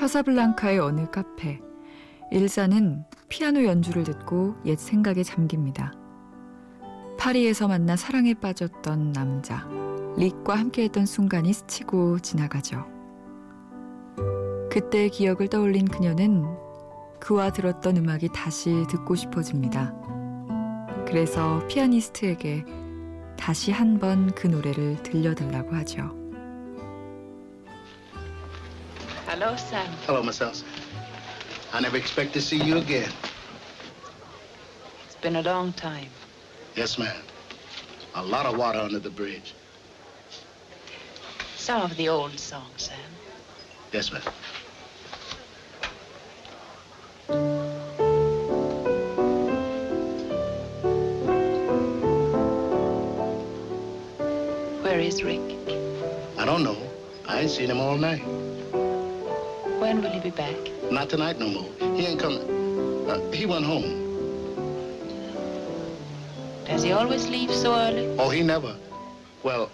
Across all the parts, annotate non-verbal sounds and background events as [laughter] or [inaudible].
카사블랑카의 어느 카페. 일사는 피아노 연주를 듣고 옛 생각에 잠깁니다. 파리에서 만나 사랑에 빠졌던 남자. 릭과 함께했던 순간이 스치고 지나가죠. 그때의 기억을 떠올린 그녀는 그와 들었던 음악이 다시 듣고 싶어집니다. 그래서 피아니스트에게 다시 한번 그 노래를 들려달라고 하죠. Hello, Sam. Hello, Miss Elsa. I never expect to see you again. It's been a long time. Yes, ma'am. A lot of water under the bridge. Some of the old songs, Sam. Yes, ma'am. Where is Rick? I don't know. I ain't seen him all night. When will he be back? Not tonight no more. He ain't coming. Uh, he went home. Does he always leave so early? Oh, he never. Well,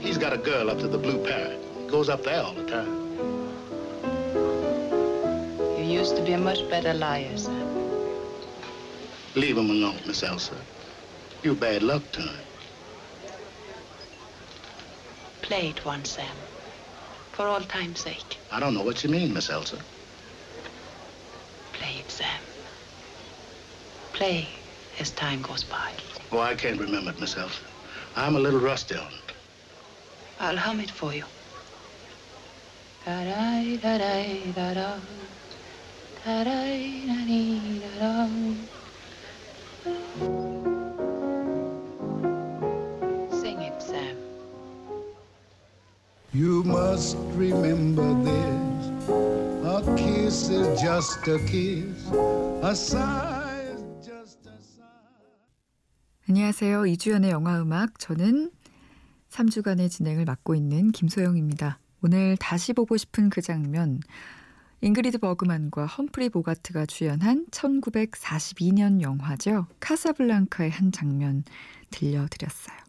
he's got a girl up to the Blue Parrot. He goes up there all the time. You used to be a much better liar, Sam. Leave him alone, Miss Elsa. You bad luck to him. Play it once, Sam. For all time's sake. I don't know what you mean, Miss Elsa. Play it, Sam. Play as time goes by. Oh, I can't remember it, Miss Elsa. I'm a little rusty on it. I'll hum it for you. Da-da, da-da, You must remember this. A kiss is just a kiss. A sigh is just a sigh. 안녕하세요. 이주연의 영화 음악. 저는 3주간의 진행을 맡고 있는 김소영입니다. 오늘 다시 보고 싶은 그 장면. 잉그리드 버그만과 험프리 보가트가 주연한 1942년 영화죠. 카사블랑카의 한 장면 들려드렸어요.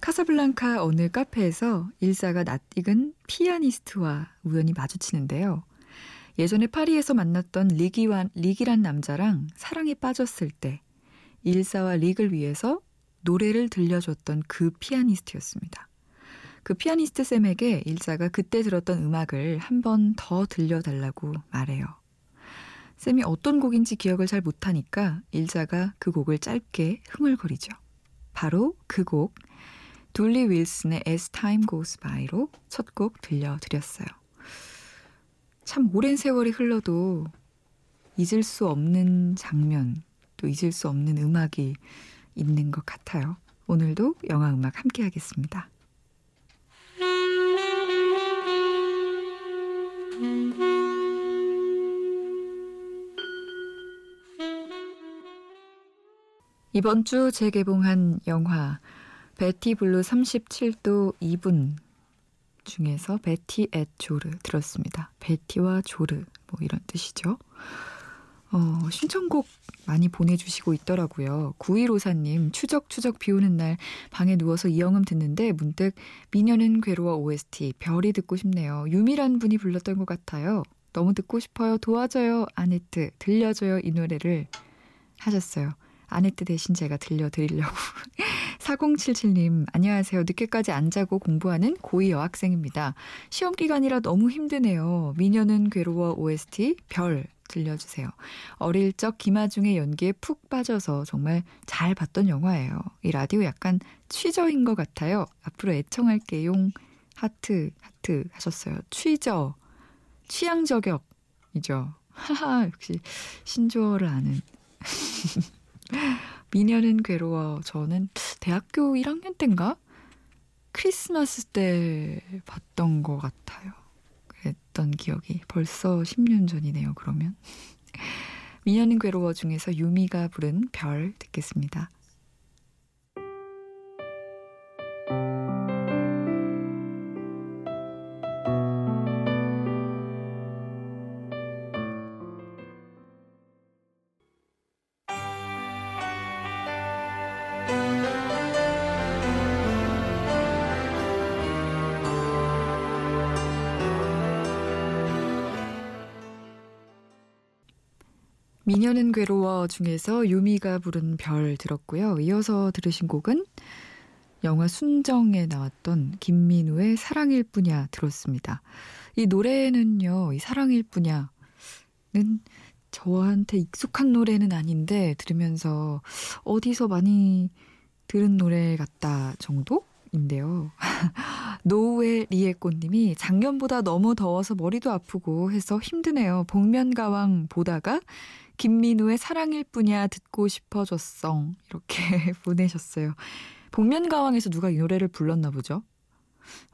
카사블랑카 어느 카페에서 일사가 낯익은 피아니스트와 우연히 마주치는데요. 예전에 파리에서 만났던 리기와, 리기란 남자랑 사랑에 빠졌을 때 일사와 릭을 위해서 노래를 들려줬던 그 피아니스트였습니다. 그 피아니스트 쌤에게 일사가 그때 들었던 음악을 한 번 더 들려달라고 말해요. 쌤이 어떤 곡인지 기억을 잘 못하니까 일자가 그 곡을 짧게 흥얼거리죠. 바로 그 곡, 둘리 윌슨의 As Time Goes By로 첫 곡 들려드렸어요. 참 오랜 세월이 흘러도 잊을 수 없는 장면, 또 잊을 수 없는 음악이 있는 것 같아요. 오늘도 영화 음악 함께 하겠습니다. 이번 주 재개봉한 영화 베티 블루 37도 2분 중에서 Betty et Zorg 들었습니다. 베티와 조르 뭐 이런 뜻이죠. 어, 신청곡 많이 보내주시고 있더라고요. 9154님, 추적추적 비 오는 날 방에 누워서 이영음 듣는데 문득 미녀는 괴로워 OST 별이 듣고 싶네요. 유미란 분이 불렀던 것 같아요. 너무 듣고 싶어요. 도와줘요. 아네트. 들려줘요. 이 노래를 하셨어요. 아네트 대신 제가 들려드리려고. [laughs] 4077님, 안녕하세요. 늦게까지 안 자고 공부하는 고2 여학생입니다. 시험 기간이라 너무 힘드네요. 미녀는 괴로워 OST 별 들려주세요. 어릴 적 김아중의 연기에 푹 빠져서 정말 잘 봤던 영화예요. 이 라디오 약간 취저인 것 같아요. 앞으로 애청할게용 하트 하트 하셨어요. 취저 취향 저격이죠. 하하 역시 신조어를 아는 [laughs] 미녀는 괴로워 저는 대학교 1학년 때인가 크리스마스 때 봤던 것 같아요. 그랬던 기억이 벌써 10년 전이네요. 그러면 [laughs] 미녀는 괴로워 중에서 유미가 부른 별 듣겠습니다. 미녀는 괴로워 중에서 유미가 부른 별 들었고요. 이어서 들으신 곡은 영화 순정에 나왔던 김민우의 사랑일 뿐이야 들었습니다. 이 노래는요, 이 사랑일 뿐이야는 저한테 익숙한 노래는 아닌데 들으면서 어디서 많이 들은 노래 같다 정도인데요. [laughs] 노우의 리에꽃님이 작년보다 너무 더워서 머리도 아프고 해서 힘드네요. 복면가왕 보다가 김민우의 사랑일 뿐이야 듣고 싶어졌어 이렇게 [laughs] 보내셨어요. 복면가왕에서 누가 이 노래를 불렀나 보죠?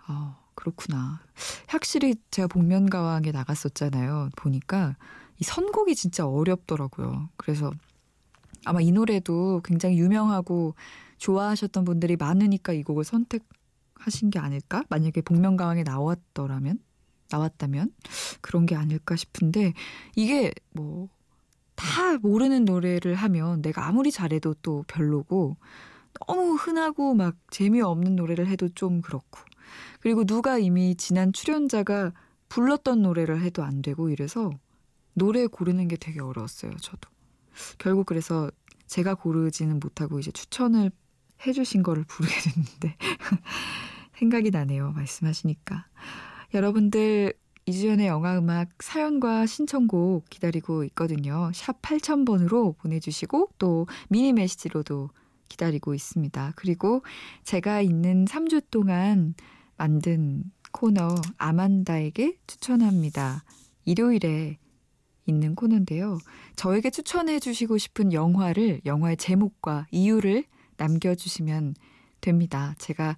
아 그렇구나. 확실히 제가 복면가왕에 나갔었잖아요. 보니까 이 선곡이 진짜 어렵더라고요. 그래서 아마 이 노래도 굉장히 유명하고 좋아하셨던 분들이 많으니까 이 곡을 선택하신 게 아닐까? 만약에 복면가왕에 나왔더라면 나왔다면 그런 게 아닐까 싶은데 이게 뭐 다 모르는 노래를 하면 내가 아무리 잘해도 또 별로고 너무 흔하고 막 재미없는 노래를 해도 좀 그렇고 그리고 누가 이미 지난 출연자가 불렀던 노래를 해도 안 되고 이래서 노래 고르는 게 되게 어려웠어요, 저도. 결국 그래서 제가 고르지는 못하고 이제 추천을 해주신 거를 부르게 됐는데 [laughs] 생각이 나네요, 말씀하시니까. 여러분들 이주연의 영화음악 사연과 신청곡 기다리고 있거든요. 샵 8000번으로 보내주시고 또 미니 메시지로도 기다리고 있습니다. 그리고 제가 있는 3주 동안 만든 코너 아만다에게 추천합니다. 일요일에 있는 코너인데요. 저에게 추천해 주시고 싶은 영화를 영화의 제목과 이유를 남겨주시면 됩니다. 제가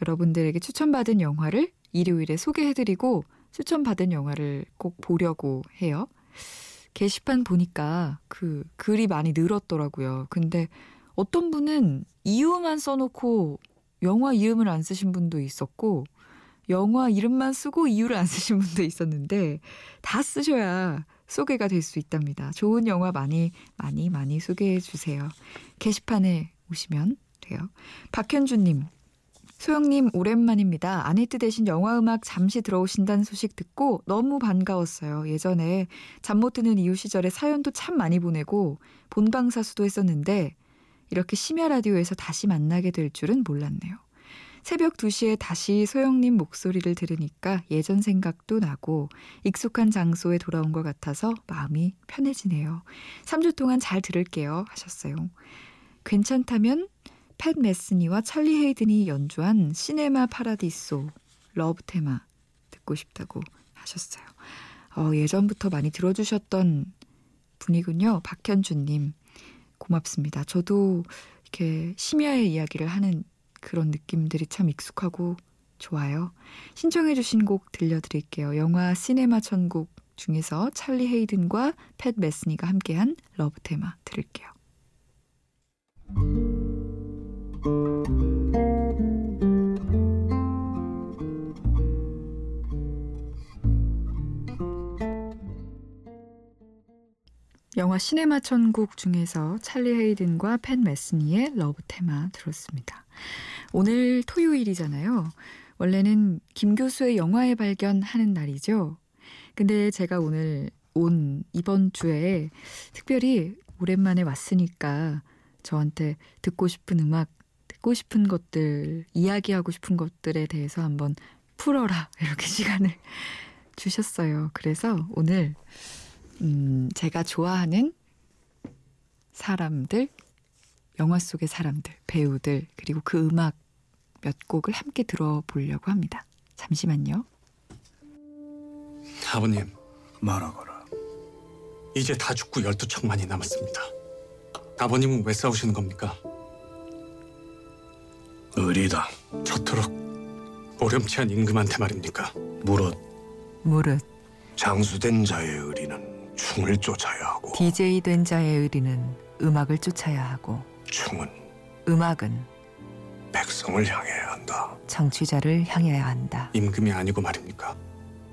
여러분들에게 추천받은 영화를 일요일에 소개해드리고 추천받은 영화를 꼭 보려고 해요. 게시판 보니까 그 글이 많이 늘었더라고요. 근데 어떤 분은 이유만 써놓고 영화 이름을 안 쓰신 분도 있었고 영화 이름만 쓰고 이유를 안 쓰신 분도 있었는데 다 쓰셔야 소개가 될 수 있답니다. 좋은 영화 많이 많이 많이 소개해 주세요. 게시판에 오시면 돼요. 박현주님, 소영님 오랜만입니다. 아내트 대신 영화음악 잠시 들어오신다는 소식 듣고 너무 반가웠어요. 예전에 잠 못 드는 이유 시절에 사연도 참 많이 보내고 본방사수도 했었는데 이렇게 심야 라디오에서 다시 만나게 될 줄은 몰랐네요. 새벽 2시에 다시 소영님 목소리를 들으니까 예전 생각도 나고 익숙한 장소에 돌아온 것 같아서 마음이 편해지네요. 3주 동안 잘 들을게요. 하셨어요. 괜찮다면 팻 메스니와 찰리 헤이든이 연주한 Cinema Paradiso Love Theme 듣고 싶다고 하셨어요. 어, 예전부터 많이 들어주셨던 분이군요. 박현주님. 고맙습니다. 저도 이렇게 심야의 이야기를 하는 그런 느낌들이 참 익숙하고 좋아요. 신청해 주신 곡 들려드릴게요. 영화 시네마 천국 중에서 찰리 헤이든과 팻 메스니가 함께한 Love Theme 들을게요. 영화 시네마 천국 중에서 찰리 헤이든과 팻 메스니의 Love Theme 들었습니다. 오늘 토요일이잖아요. 원래는 김 교수의 영화의 발견하는 날이죠. 근데 제가 오늘 온 이번 주에 특별히 오랜만에 왔으니까 저한테 듣고 싶은 음악, 듣고 싶은 것들, 이야기하고 싶은 것들에 대해서 한번 풀어라. [laughs] 이렇게 시간을 주셨어요. 그래서 오늘 음, 제가 좋아하는 사람들, 영화 속의 사람들, 배우들, 그리고 그 음악 몇 곡을 함께 들어보려고 합니다. 잠시만요. 아버님, 말하거라. 이제 다 죽고 열두 척만이 남았습니다. 아버님은 왜 싸우시는 겁니까? 의리다. 저토록 오렴치한 임금한테 말입니까? 무릇 무릇 장수된 자의 의리는 충을 쫓아야 하고 DJ 된 자의 의리는 음악을 쫓아야 하고 충은 음악은 백성을 향해야 한다. 청취자를 향해야 한다. 임금이 아니고 말입니까?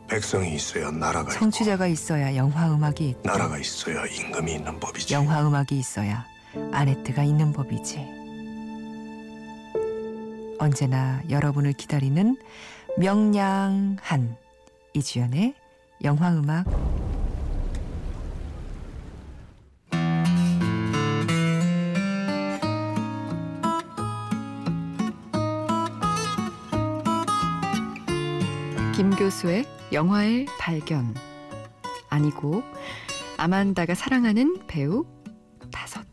백성이 있어야 나라가 있고 청취자가 있어야 영화 음악이 있고 나라가 있어야 임금이 있는 법이지. 영화 음악이 있어야 아네트가 있는 법이지. 언제나 여러분을 기다리는 명량한 이주연의 영화음악. 김 교수의 영화의 발견. 아니고 아만다가 사랑하는 배우 다섯.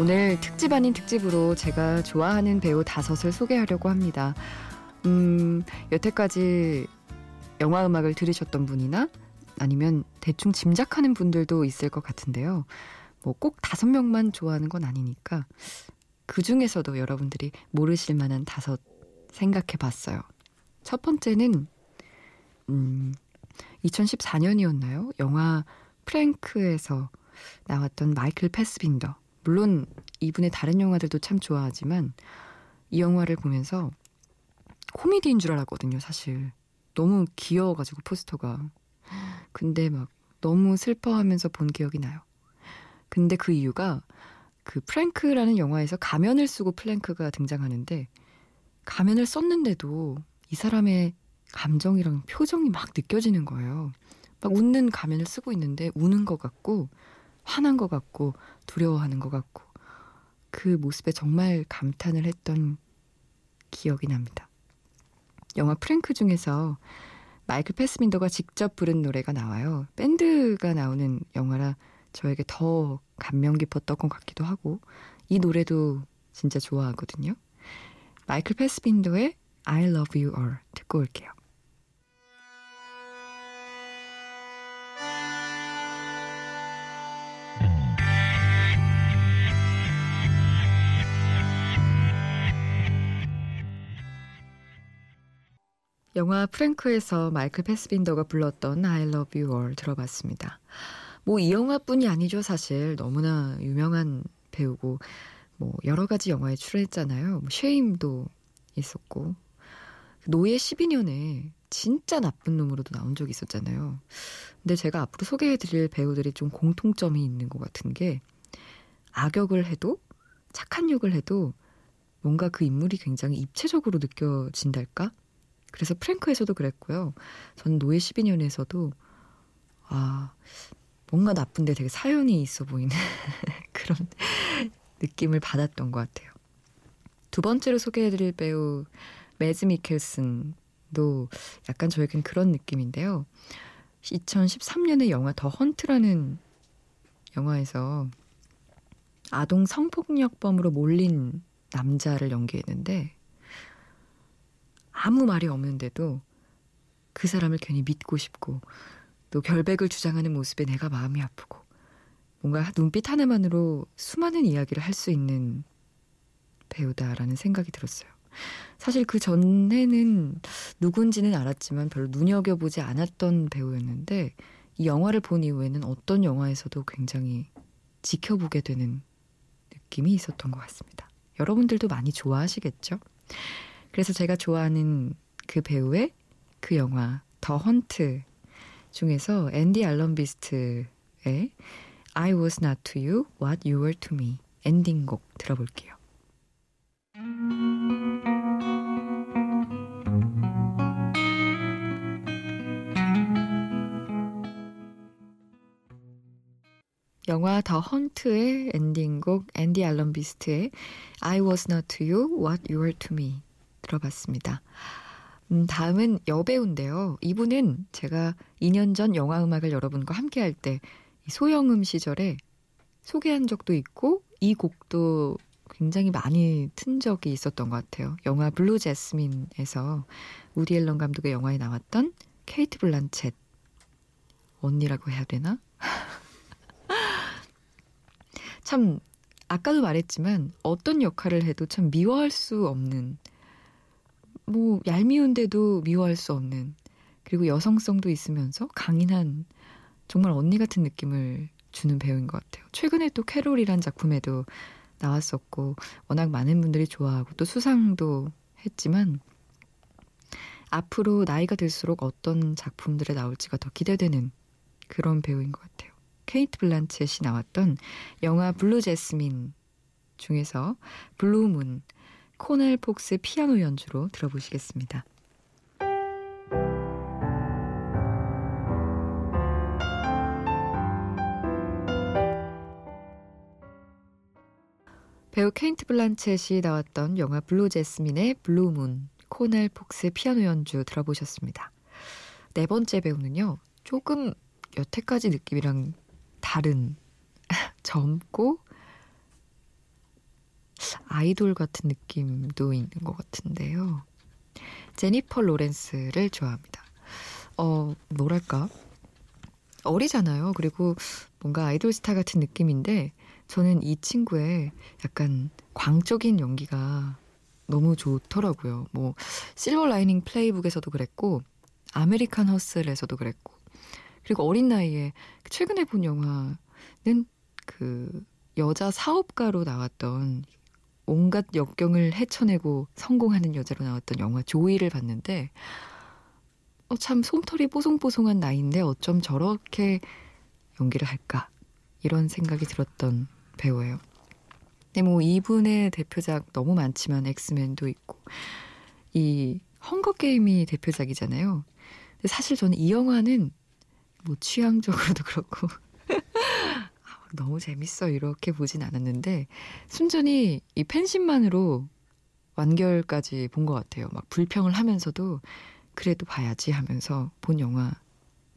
오늘 특집 아닌 특집으로 제가 좋아하는 배우 다섯을 소개하려고 합니다. 음, 여태까지 영화 음악을 들으셨던 분이나 아니면 대충 짐작하는 분들도 있을 것 같은데요. 뭐 꼭 다섯 명만 좋아하는 건 아니니까 그 중에서도 여러분들이 모르실 만한 다섯 생각해 봤어요. 첫 번째는, 음, 2014년이었나요? 영화 프랭크에서 나왔던 마이클 패스벤더. 물론 이분의 다른 영화들도 참 좋아하지만 이 영화를 보면서 코미디인 줄 알았거든요, 사실. 너무 귀여워가지고 포스터가. 근데 막 너무 슬퍼하면서 본 기억이 나요. 근데 그 이유가 그 프랭크라는 영화에서 가면을 쓰고 프랭크가 등장하는데 가면을 썼는데도 이 사람의 감정이랑 표정이 막 느껴지는 거예요. 막 웃는 가면을 쓰고 있는데 우는 것 같고 화난 것 같고 두려워하는 것 같고 그 모습에 정말 감탄을 했던 기억이 납니다. 영화 프랭크 중에서 마이클 패스민더가 직접 부른 노래가 나와요. 밴드가 나오는 영화라 저에게 더 감명 깊었던 것 같기도 하고 이 노래도 진짜 좋아하거든요. 마이클 패스빈더의 I Love You All 듣고 올게요. 영화 프랭크에서 마이클 패스빈더가 불렀던 I Love You All 들어봤습니다. 뭐 이 영화뿐이 아니죠 사실 너무나 유명한 배우고 뭐 여러 가지 영화에 출연했잖아요. 뭐 쉐임도 있었고 노예 12년에 진짜 나쁜 놈으로도 나온 적이 있었잖아요. 근데 제가 앞으로 소개해드릴 배우들이 좀 공통점이 있는 것 같은 게 악역을 해도 착한 역을 해도 뭔가 그 인물이 굉장히 입체적으로 느껴진달까? 그래서 프랭크에서도 그랬고요. 저는 노예 12년에서도 아 뭔가 나쁜데 되게 사연이 있어 보이는 [laughs] 그런 느낌을 받았던 것 같아요. 두 번째로 소개해드릴 배우 매즈 미켈슨도 약간 저에겐 그런 느낌인데요. 2013년에 영화 더 헌트라는 영화에서 아동 성폭력범으로 몰린 남자를 연기했는데 아무 말이 없는데도 그 사람을 괜히 믿고 싶고 또 결백을 주장하는 모습에 내가 마음이 아프고 뭔가 눈빛 하나만으로 수많은 이야기를 할 수 있는 배우다라는 생각이 들었어요. 사실 그 전에는 누군지는 알았지만 별로 눈여겨보지 않았던 배우였는데 이 영화를 본 이후에는 어떤 영화에서도 굉장히 지켜보게 되는 느낌이 있었던 것 같습니다. 여러분들도 많이 좋아하시겠죠? 그래서 제가 좋아하는 그 배우의 그 영화 더 헌트 중에서 앤디 알럼비스트의 I was not to you what you were to me 엔딩곡 들어볼게요. 영화 The Hunt의 엔딩곡 앤디 알럼비스트의 I was not to you what you were to me 들어봤습니다. 음, 다음은 여배우인데요. 이분은 제가 2년 전 영화 음악을 여러분과 함께 할 때 소영음 시절에 소개한 적도 있고 이 곡도 굉장히 많이 튼 적이 있었던 것 같아요. 영화 Blue Jasmine에서 우디 앨런 감독의 영화에 나왔던 케이트 블란쳇 언니라고 해야 되나? [laughs] 참 아까도 말했지만 어떤 역할을 해도 참 미워할 수 없는 뭐 얄미운데도 미워할 수 없는 그리고 여성성도 있으면서 강인한 정말 언니 같은 느낌을 주는 배우인 것 같아요. 최근에 또 캐롤이란 작품에도 나왔었고 워낙 많은 분들이 좋아하고 또 수상도 했지만 앞으로 나이가 들수록 어떤 작품들에 나올지가 더 기대되는 그런 배우인 것 같아요. 케이트 블란쳇이 나왔던 영화 Blue Jasmine 중에서 Blue Moon 코넬 폭스 피아노 연주로 들어보시겠습니다. 배우 케이트 블란쳇이 나왔던 영화 Blue Jasmine의 Blue Moon, 코넬 폭스의 피아노 연주 들어보셨습니다. 네 번째 배우는요, 조금 여태까지 느낌이랑 다른 [laughs] 젊고 아이돌 같은 느낌도 있는 것 같은데요. 제니퍼 로렌스를 좋아합니다. 어, 뭐랄까. 어리잖아요. 그리고 뭔가 아이돌 스타 같은 느낌인데 저는 이 친구의 약간 광적인 연기가 너무 좋더라고요. 뭐 Silver Lining Playbook에서도 그랬고 American Hustle에서도 그랬고 그리고 어린 나이에 최근에 본 영화는 그 여자 사업가로 나왔던 온갖 역경을 헤쳐내고 성공하는 여자로 나왔던 영화 조이를 봤는데 어, 참 솜털이 뽀송뽀송한 나이인데 어쩜 저렇게 연기를 할까 이런 생각이 들었던 배우예요. 근데 뭐 이분의 대표작 너무 많지만 엑스맨도 있고 이 헝거 게임이 대표작이잖아요. 근데 사실 저는 이 영화는 뭐 취향적으로도 그렇고 너무 재밌어 이렇게 보진 않았는데 순전히 이 팬심만으로 완결까지 본 것 같아요. 막 불평을 하면서도 그래도 봐야지 하면서 본 영화.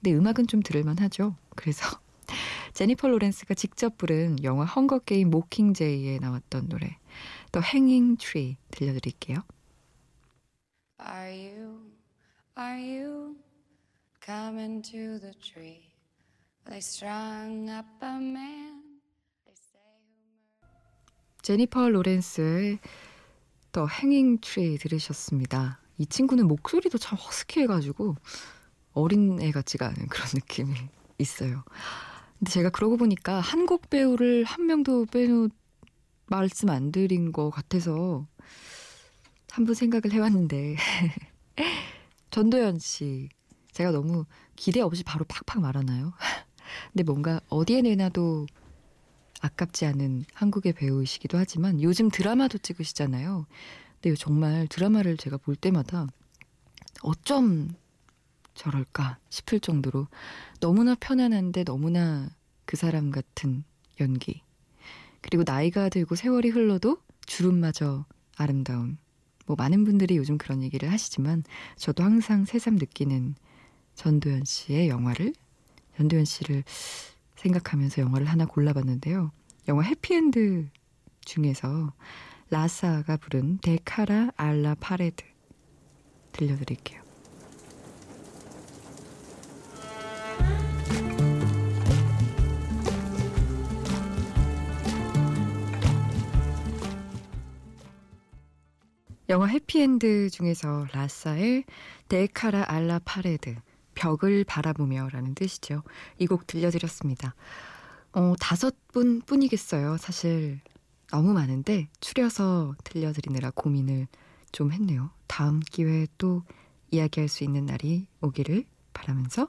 근데 음악은 좀 들을만 하죠. 그래서 [laughs] 제니퍼 로렌스가 직접 부른 영화 헝거 게임 모킹제이에 나왔던 노래 The Hanging Tree 들려드릴게요. Are you, are you coming to the tree? 제니퍼 로렌스의 The Hanging Tree 들으셨습니다. 이 친구는 목소리도 참 허스키해가지고 어린애 같지가 않은 그런 느낌이 있어요. 근데 제가 그러고 보니까 한국 배우를 한 명도 빼놓 말씀 안 드린 것 같아서 한 번 생각을 해왔는데 [laughs] 전도연 씨 제가 너무 기대 없이 바로 팍팍 말하나요? [laughs] 근데 뭔가 어디에 내놔도 아깝지 않은 한국의 배우이시기도 하지만 요즘 드라마도 찍으시잖아요. 근데 정말 드라마를 제가 볼 때마다 어쩜 저럴까 싶을 정도로 너무나 편안한데 너무나 그 사람 같은 연기. 그리고 나이가 들고 세월이 흘러도 주름마저 아름다운. 뭐 많은 분들이 요즘 그런 얘기를 하시지만 저도 항상 새삼 느끼는 전도연 씨의 영화를 전도연 씨를 생각하면서 영화를 하나 골라봤는데요. 영화 해피엔드 중에서 라사가 부른 데카라 알라 파레드 들려드릴게요. 영화 해피엔드 중에서 라사의 데카라 알라 파레드 벽을 바라보며 라는 뜻이죠. 이 곡 들려드렸습니다. 어, 다섯 분 뿐이겠어요. 사실 너무 많은데 추려서 들려드리느라 고민을 좀 했네요. 다음 기회에 또 이야기할 수 있는 날이 오기를 바라면서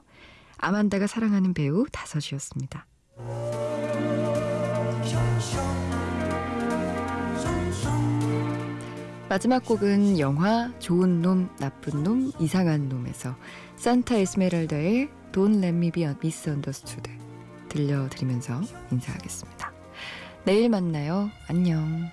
아만다가 사랑하는 배우 다섯이었습니다. 마지막 곡은 영화 좋은 놈, 나쁜 놈, 이상한 놈에서 산타 에스메랄다의 Don't Let Me Be Misunderstood 들려드리면서 인사하겠습니다. 내일 만나요. 안녕.